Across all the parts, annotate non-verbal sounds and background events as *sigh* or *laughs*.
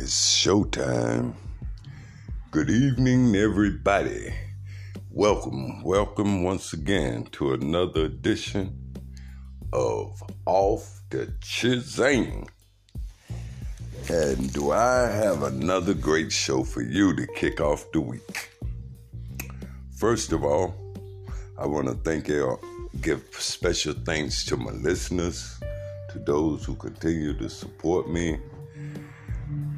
It's showtime. Good evening, everybody. Welcome, welcome once again to another edition of Off the Chizang. And do I have another great show for you to kick off the week? First of all, I want to thank you, give special thanks to my listeners, to those who continue to support me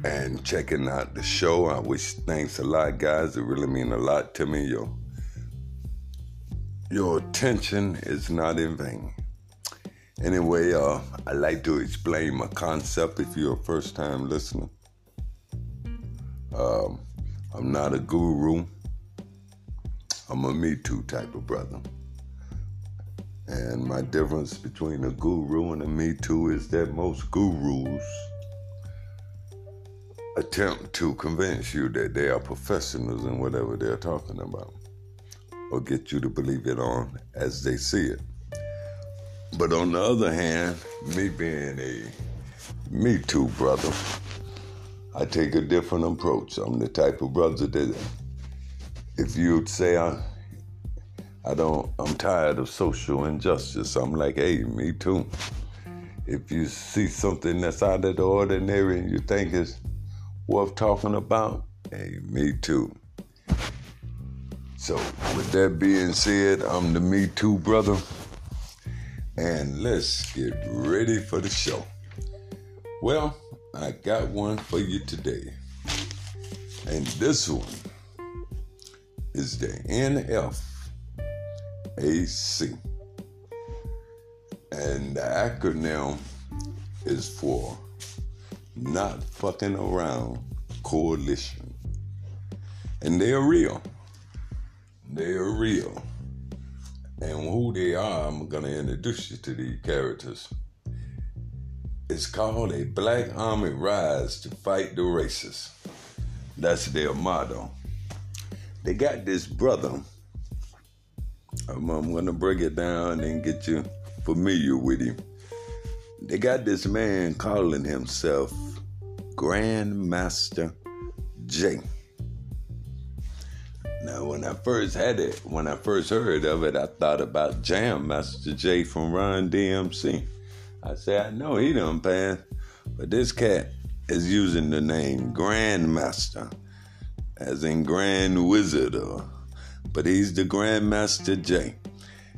and checking out the show. I wish thanks a lot, guys. It really mean a lot to me. Your your attention is not in vain. Anyway, uh, I like to explain my concept if you're a first time listener. Um, I'm not a guru. I'm a Me Too type of brother. And my difference between a guru and a Me Too is that most gurus attempt to convince you that they are professionals in whatever they're talking about or get you to believe it on as they see it. But on the other hand, me being a Me Too brother, I take a different approach. I'm the type of brother that if you'd say I, I don't, I'm tired of social injustice, I'm like, hey, me too. If you see something that's out of the ordinary and you think it's worth talking about? Hey, me too. So, with that being said, I'm the Me Too brother. And let's get ready for the show. Well, I got one for you today. And this one is the NFAC. And the acronym is for not fucking around coalition. And they're real. They're real. And who they are, I'm to introduce you to these characters. It's called A Black Army Rise to Fight the Racists. That's their motto. They got this brother. I'm, I'm to break it down and get you familiar with him. They got this man calling himself Grandmaster Jay. Now, when I first had it, when I first heard of it, I thought about Jam Master Jay from Run DMC. I said, I know he done passed, but this cat is using the name Grandmaster, as in Grand Wizard, or, but he's the Grandmaster Jay.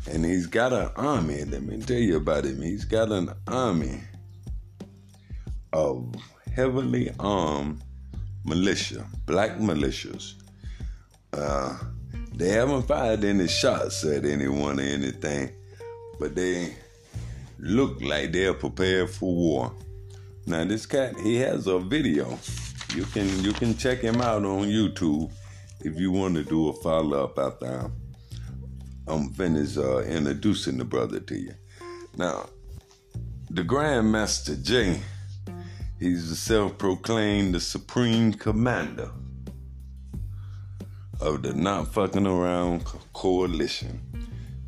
And he's got an army. Let me tell you about him. He's got an army of heavily armed militia, black militias. Uh, they haven't fired any shots at anyone or anything, but they look like they're prepared for war. Now this cat, he has a video. You can you can check him out on YouTube if you want to do a follow up after I'm finished uh, introducing the brother to you. Now, the Grandmaster Jay, he's the self-proclaimed the supreme commander of the Not Fucking Around Coalition,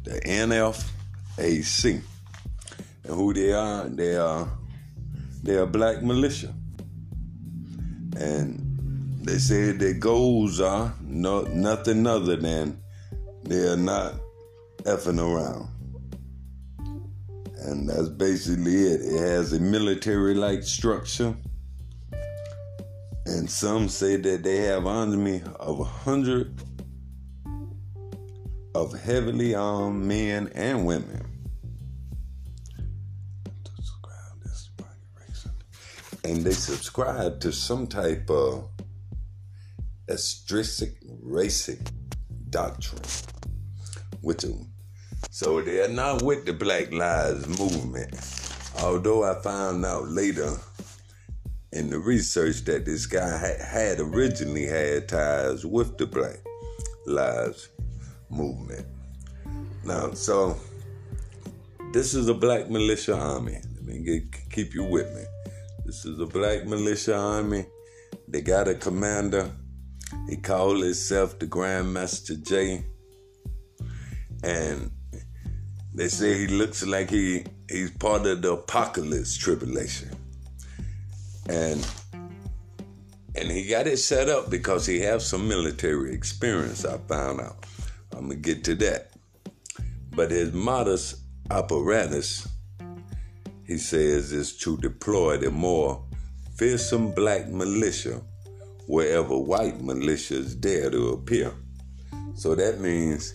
the NFAC. And who they are, they are they are black militia. And they say their goals are no, nothing other than they are not effing around. And that's basically it. It has a military like structure. And some say that they have army of a hundred of heavily armed men and women. And they subscribe to some type of extrinsic racing doctrine with So they're not with the Black Lives Movement. Although I found out later in the research that this guy had originally had ties with the Black Lives Movement. Now, so this is a black militia army. Let me get, keep you with me. This is a black militia army. They got a commander. He called himself the Grandmaster Jay. And they say he looks like he he's part of the apocalypse tribulation. And and he got it set up because he has some military experience. I found out. I'm gonna get to that. But his modest apparatus, he says, is to deploy the more fearsome black militia wherever white militias dare to appear. So that means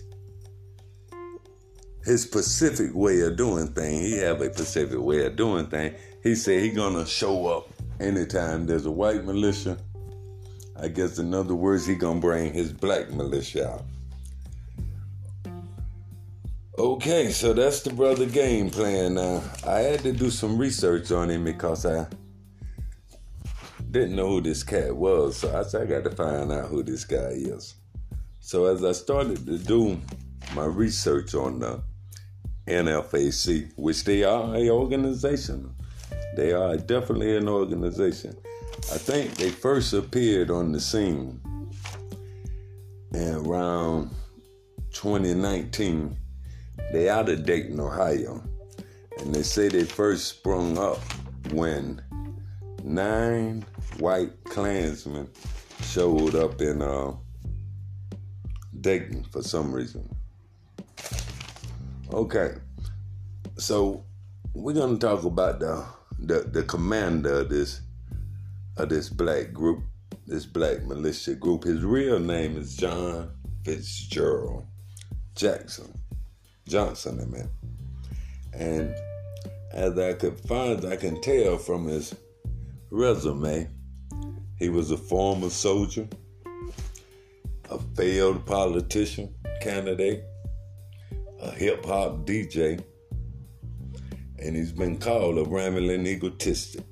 his specific way of doing things, he have a specific way of doing things. He said he gonna show up anytime there's a white militia. I guess in other words, he gonna bring his black militia out. Okay, so that's the brother game plan now. I had to do some research on him because I didn't know who this cat was, so I said I got to find out who this guy is. So as I started to do my research on the NFAC, which they are a organization, they are definitely an organization. I think they first appeared on the scene in around 2019 they out of Dayton, Ohio. And they say they first sprung up when nine white Klansmen showed up in uh, Dayton for some reason. Okay, so we're gonna talk about the the, the commander of this of this black group, this black militia group. His real name is John Fitzgerald Jackson. Johnson, I meant. And as I could find, I can tell from his resume, he was a former soldier, a failed politician candidate, a hip hop DJ, and he's been called a rambling egotistic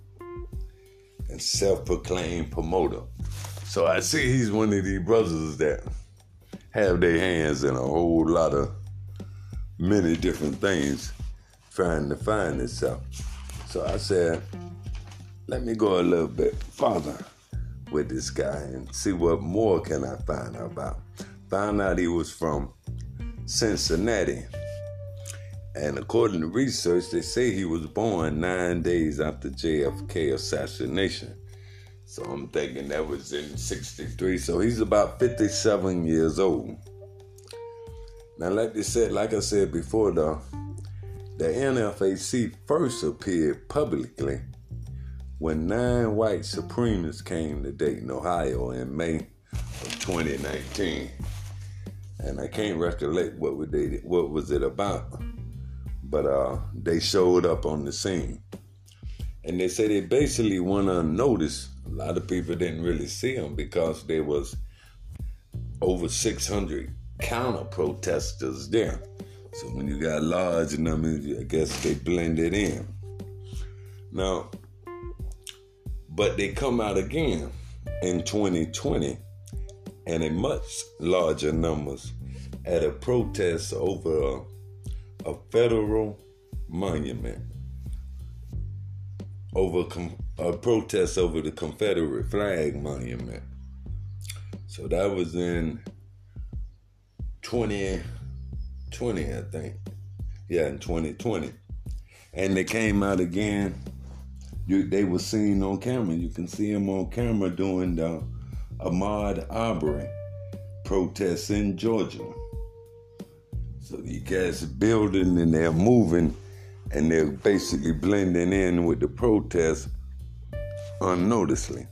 and self proclaimed promoter. So I see he's one of these brothers that have their hands in a whole lot of many different things trying to find itself. So I said, let me go a little bit farther with this guy and see what more can I find out about. Found out he was from Cincinnati. And according to research, they say he was born nine days after JFK assassination. So I'm thinking that was in 63. So he's about 57 years old. Now, like they said, like I said before, though, the NFAC first appeared publicly when nine white supremists came to Dayton, Ohio in May of 2019. And I can't recollect what they, what was it about, but uh, they showed up on the scene, and they said they basically went unnoticed. A lot of people didn't really see them because there was over 600 counter protesters there. So when you got large numbers, I guess they blended in. Now, but they come out again in 2020 and in much larger numbers at a protest over a, a federal monument, over com- a protest over the Confederate flag monument. So that was in 2020, I think. Yeah, in 2020. And they came out again. You, they were seen on camera. You can see them on camera doing the Ahmaud Arbery protests in Georgia. So you guys are building and they're moving and they're basically blending in with the protests unnoticedly.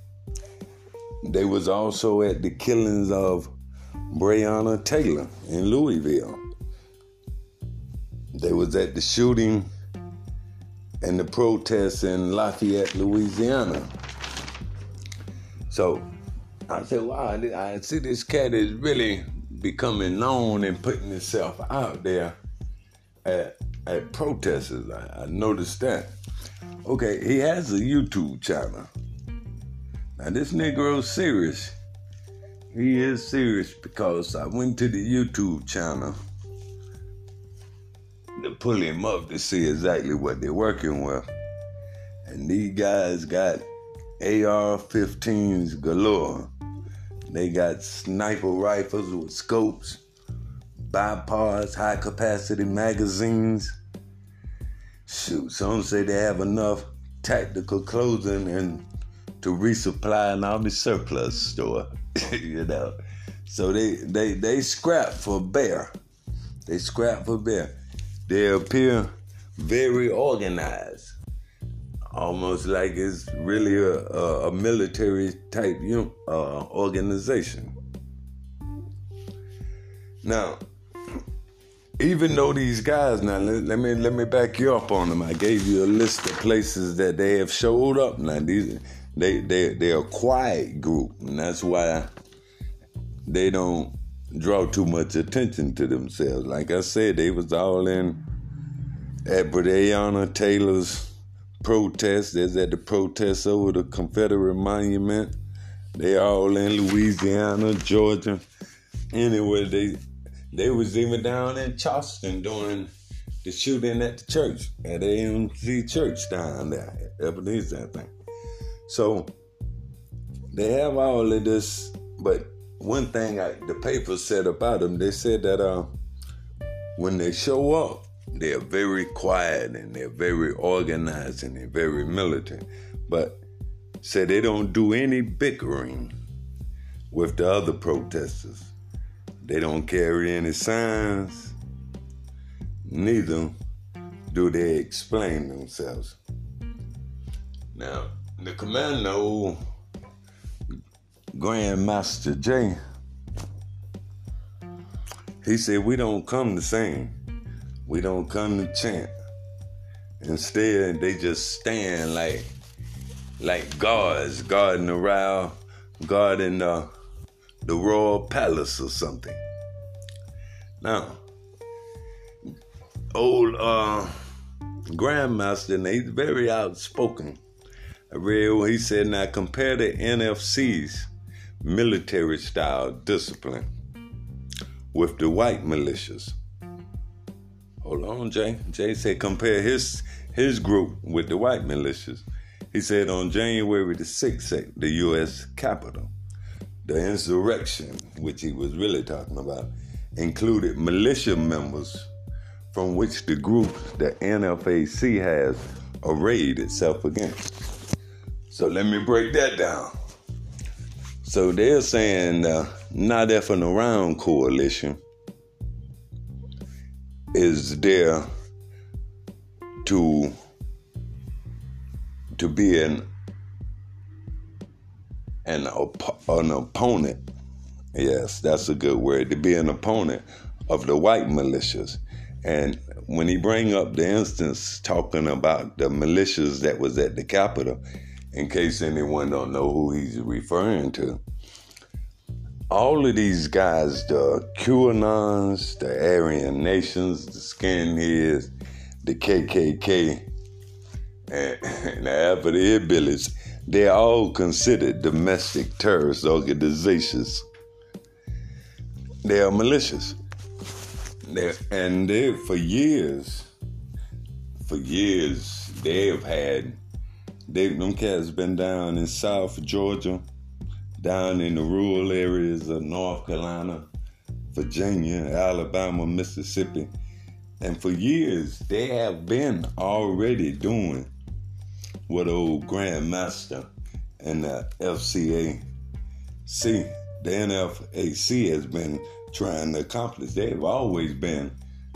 They was also at the killings of Breonna Taylor in Louisville. They was at the shooting and the protests in Lafayette, Louisiana. So I said, wow, I see this cat is really becoming known and putting himself out there at, at protesters. I, I noticed that. Okay, he has a YouTube channel. Now this Negro's serious. He is serious because I went to the YouTube channel to pull him up to see exactly what they're working with. And these guys got AR 15s galore. They got sniper rifles with scopes, bipods, high capacity magazines. Shoot, some say they have enough tactical clothing and to resupply an army surplus store. *laughs* you know, so they they they scrap for bear. They scrap for bear. They appear very organized, almost like it's really a, a, a military type uh, organization. Now, even though these guys now let, let, me let me back you up on them. I gave you a list of places that they have showed up. Now these they they they're a quiet group, and that's why they don't draw too much attention to themselves. Like I said, they was all in at Breonna Taylor's protest. There's at the protest over the Confederate monument. They all in Louisiana, Georgia. Anyway, they they was even down in Charleston doing the shooting at the church, at AME Church down there, Ebenezer, I think. So they have all of this, but one thing I, the paper said about them, they said that uh, when they show up, they're very quiet and they're very organized and they're very militant. But said they don't do any bickering with the other protesters. They don't carry any signs. Neither do they explain themselves. Now, the commando, Grandmaster Jay, he said, We don't come to sing, we don't come to chant. Instead, they just stand like like guards guarding around, guarding the the royal palace or something. Now, old uh, Grandmaster, and he's very outspoken. I read he said, now compare the NFAC's military style discipline with the white militias. Hold on, Jay. Jay said compare his his group with the white militias. He said on January the 6th at the U.S. Capitol, the insurrection, which he was really talking about, included militia members from which the group, the NFAC, has arrayed itself against. So let me break that down. So they're saying the Not Effing Around coalition is there to to be an an, op- an opponent. Yes, that's a good word. To be an opponent of the white militias. And when he bring up the instance talking about the militias that was at the Capitol, in case anyone don't know who he's referring to, all of these guys, the QAnons, the Aryan Nations, the Skinheads, the KKK, and, and the Alpha Hillbillies, they're all considered domestic terrorist organizations. They are malicious. They're, and they, for years, for years, they have had, they, them cats been down in South Georgia, down in the rural areas of North Carolina, Virginia, Alabama, Mississippi. And for years, they have been already doing what old Grandmaster and the FCA see the NFAC has been trying to accomplish. They've always been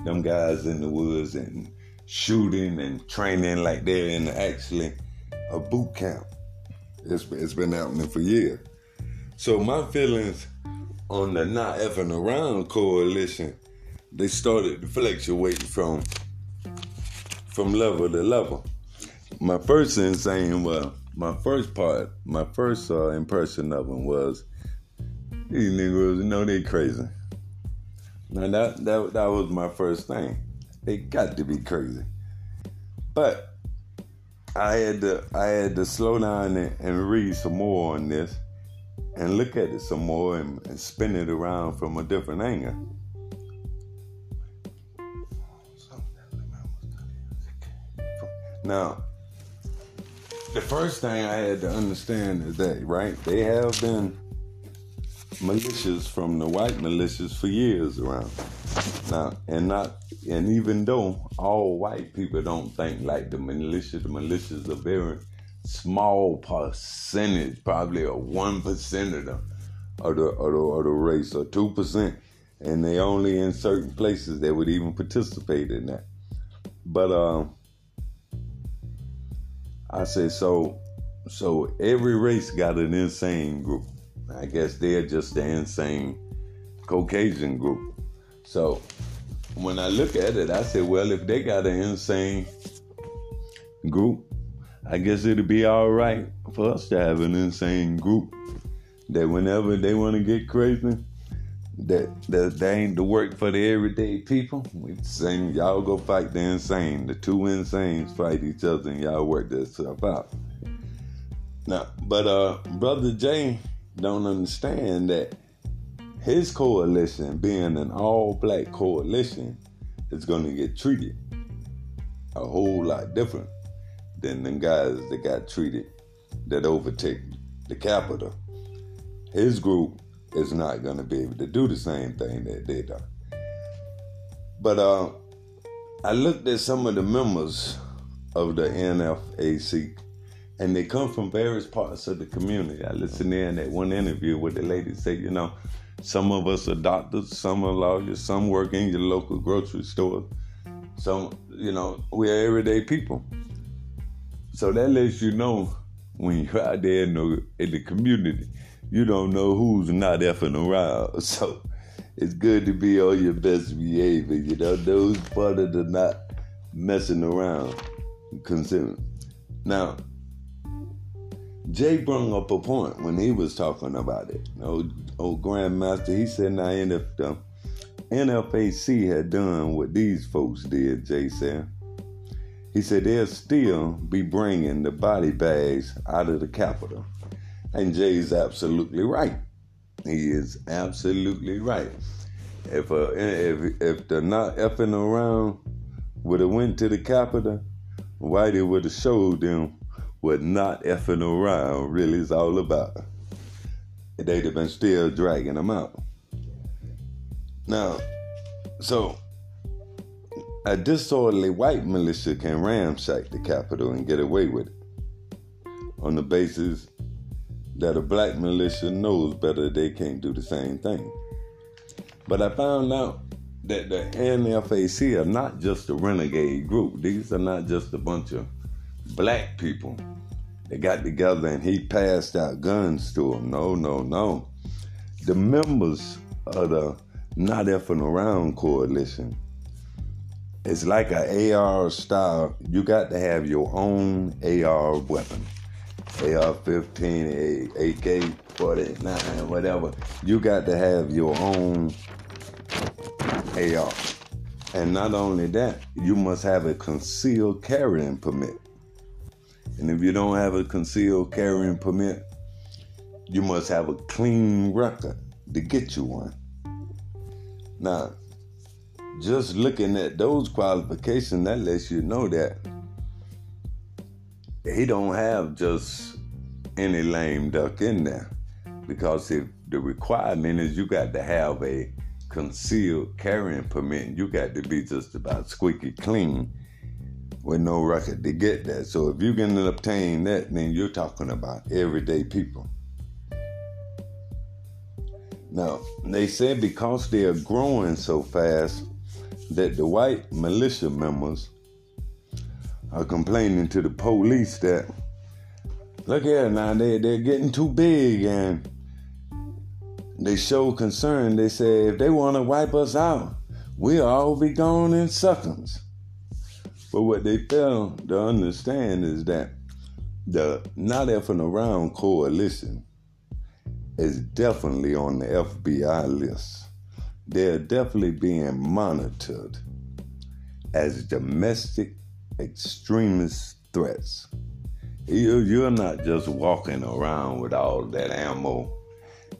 them guys in the woods and shooting and training like they're in actually a boot camp. It's, it's been happening for years. So my feelings on the not effing around coalition, they started to fluctuate from from level to level my first insane, well, my first part, my first uh, impression of them was these niggas, you know, they crazy. Now that that that was my first thing. They got to be crazy, but I had to I had to slow down and, and read some more on this, and look at it some more and, and spin it around from a different angle. Now, the first thing I had to understand is that, right, they have been militias from the white militias for years around. Now, and not, and even though all white people don't think like the militia, the militias are very, small percentage, probably a one percent of the of the, of the of the race, or two percent, and they only in certain places that would even participate in that. But uh, I say so. So every race got an insane group. I guess they're just the insane Caucasian group. So when I look at it, I say, well, if they got an insane group, I guess it'd be all right for us to have an insane group that whenever they want to get crazy, that that, that ain't the work for the everyday people. We saying y'all go fight the insane. The two insanes fight each other and y'all work that stuff out. Now, but uh, brother Jay don't understand that his coalition, being an all-black coalition, is going to get treated a whole lot different than the guys that got treated that overtake the capital. His group is not going to be able to do the same thing that they done. But uh, I looked at some of the members of the NFAC, and they come from various parts of the community. I listened in at one interview where the lady said, you know, some of us are doctors, some are lawyers, some work in your local grocery store. Some, you know, we're everyday people. So that lets you know when you're out there in the, in the community, you don't know who's not effing around. *laughs* So it's good to be on your best behavior. You know, those part of the not messing around. Consider. Now, Jay brought up a point when he was talking about it. Old, old Grandmaster, he said, now, if the uh, NFAC had done what these folks did, Jay said, he said they'll still be bringing the body bags out of the Capitol. And Jay's absolutely right. He is absolutely right. If uh, if if they're not effing around, would have went to the Capitol, Whitey would have showed them what not effing around really is all about. They'd have been still dragging them out. Now, so a disorderly white militia can ransack the Capitol and get away with it on the basis that a black militia knows better they can't do the same thing. But I found out that the NFAC are not just a renegade group. These are not just a bunch of black people that got together and he passed out guns to them. No, no, no. The members of the Not Effing Around Coalition it's like an AR style. You got to have your own AR weapon. AR 15, AK 49, whatever. You got to have your own AR. And not only that, you must have a concealed carrying permit. And if you don't have a concealed carrying permit, you must have a clean record to get you one. Now, just looking at those qualifications, that lets you know that he don't have just any lame duck in there. Because if the requirement is you got to have a concealed carrying permit, you got to be just about squeaky clean with no record to get that. So if you can obtain that, then you're talking about everyday people. Now, they said because they are growing so fast, that the white militia members are complaining to the police that look here now they they're getting too big and they show concern. They say if they want to wipe us out, we'll all be gone in seconds. But what they fail to understand is that the not effing around coalition is definitely on the FBI list they're definitely being monitored as domestic extremist threats. You're not just walking around with all that ammo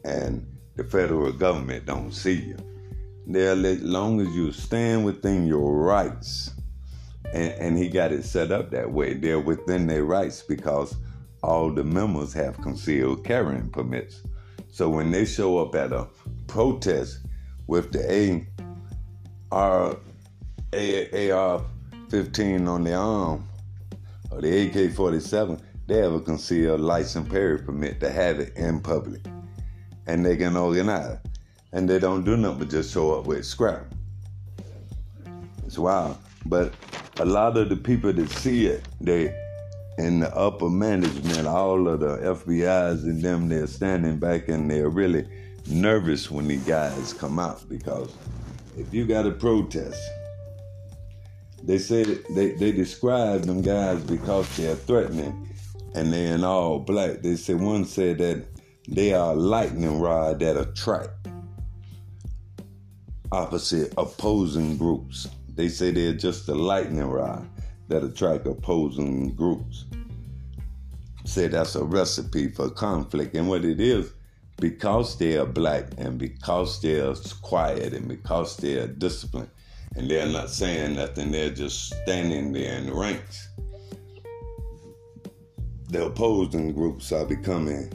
and the federal government don't see you. They'll as long as you stand within your rights. And, and he got it set up that way. They're within their rights because all the members have concealed carrying permits. So when they show up at a protest, with the AR, AR 15 on the arm or the AK 47, they have a concealed license permit to have it in public. And they can organize. And they don't do nothing but just show up with scrap. It's wild. But a lot of the people that see it, they in the upper management, all of the FBI's and them, they're standing back and they're really nervous when these guys come out because if you got a protest, they say they, they describe them guys because they're threatening and they're in all black. They say one said that they are a lightning rod that attract opposite opposing groups. They say they're just a lightning rod that attract opposing groups. Say that's a recipe for conflict. And what it is, because they are black and because they're quiet and because they're disciplined and they're not saying nothing, they're just standing there in the ranks. The opposing groups are becoming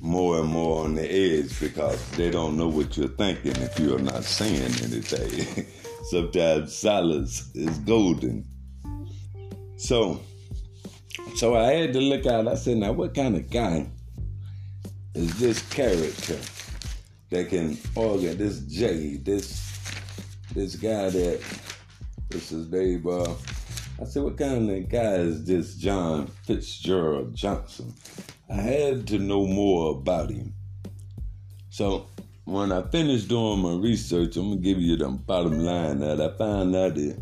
more and more on the edge because they don't know what you're thinking if you're not saying anything. *laughs* Sometimes silence is golden. So, so I had to look out. I said, now what kind of guy is this character that can organ this Jay, this this guy that this is Dave uh, I said, what kind of guy is this John Fitzgerald Johnson? I had to know more about him. So when I finished doing my research, I'm gonna give you the bottom line that I found out that,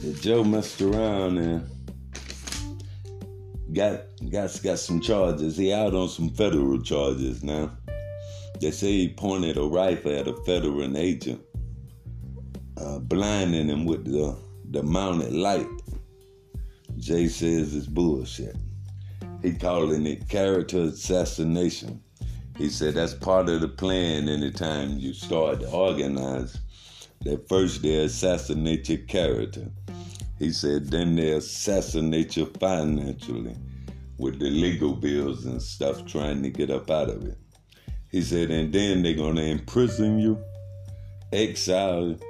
that Joe messed around and got got got some charges. He out on some federal charges now. They say he pointed a rifle at a federal agent, uh, blinding him with the the mounted light. Jay says it's bullshit. He calling it character assassination. He said that's part of the plan anytime you start to organize. That first they assassinate your character. He said then they assassinate you financially with the legal bills and stuff trying to get up out of it. He said, and then they're gonna imprison you, exile you,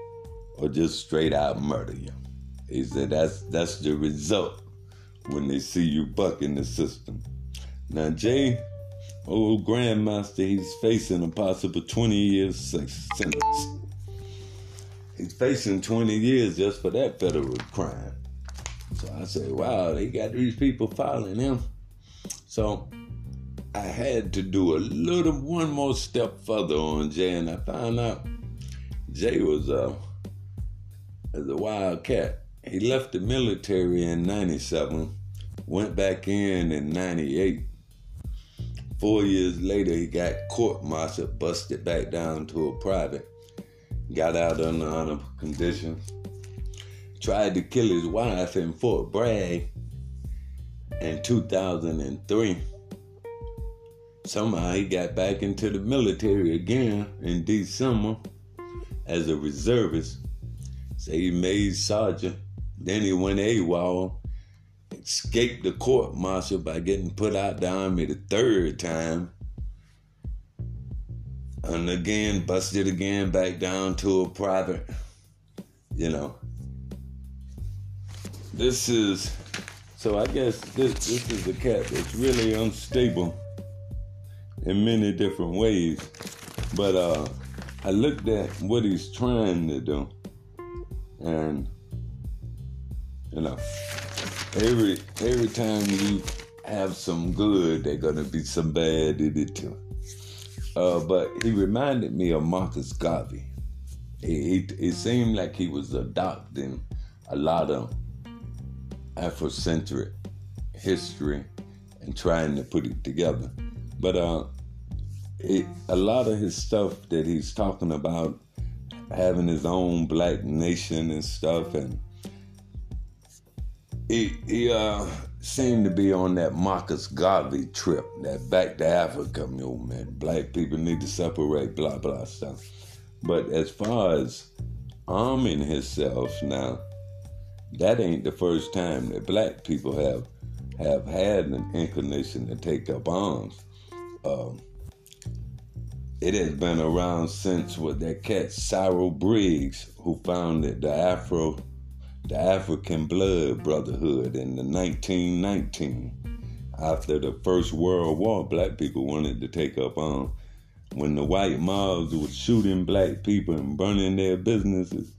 or just straight out murder you. He said that's that's the result when they see you bucking the system. Now Jay, old grandmaster, he's facing a possible 20 years sentence. He's facing 20 years just for that federal crime. So I said, wow, they got these people following him. So I had to do a little one more step further on Jay, and I found out Jay was uh, as a wild cat. He left the military in 97, went back in in 98. Four years later, he got court-martialed, busted back down to a private, got out under honorable conditions, tried to kill his wife in Fort Bragg in 2003. Somehow he got back into the military again in December as a reservist. Say he made sergeant. Then he went AWOL, escaped the court martial by getting put out the army the third time. And again, busted again back down to a private. You know. This is so I guess this this is a cat that's really unstable in many different ways. But uh, I looked at what he's trying to do, and you know, every every time you have some good, there's gonna be some bad in it too. Uh, but he reminded me of Marcus Garvey. It, it, it seemed like he was adopting a lot of Afrocentric history and trying to put it together. But uh, it, a lot of his stuff that he's talking about having his own black nation and stuff, and he, uh, seemed to be on that Marcus Garvey trip, that back to Africa, man. Black people need to separate, blah blah stuff. But as far as arming himself now, that ain't the first time that black people have have had an inclination to take up arms. Um, it has been around since what that cat Cyril Briggs, who founded the Afro the African Blood Brotherhood in the 1919. After the First World War, black people wanted to take up on when the white mobs were shooting black people and burning their businesses.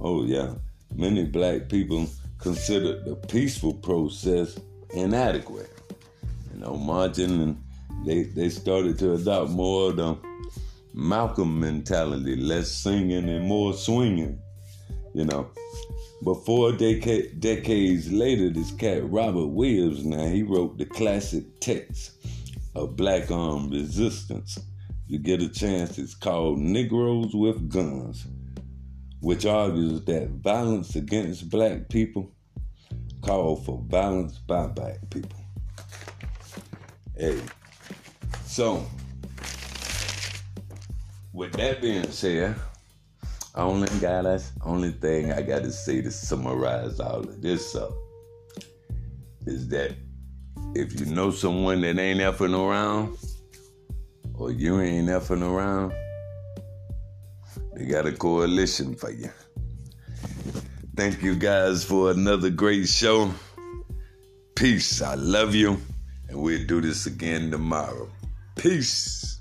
Oh yeah, many black people considered the peaceful process inadequate. You know, marching and they, they started to adopt more of the Malcolm mentality, less singing and more swinging. You know, but four deca- decades later, this cat Robert Williams, now he wrote the classic text of Black Armed Resistance. You get a chance. It's called Negroes with Guns, which argues that violence against black people call for violence by black people. Hey, so with that being said, only got us only thing I gotta say to summarize all of this up is that if you know someone that ain't effing around or you ain't effing around, they got a coalition for you. Thank you guys for another great show. Peace. I love you. And we'll do this again tomorrow. Peace.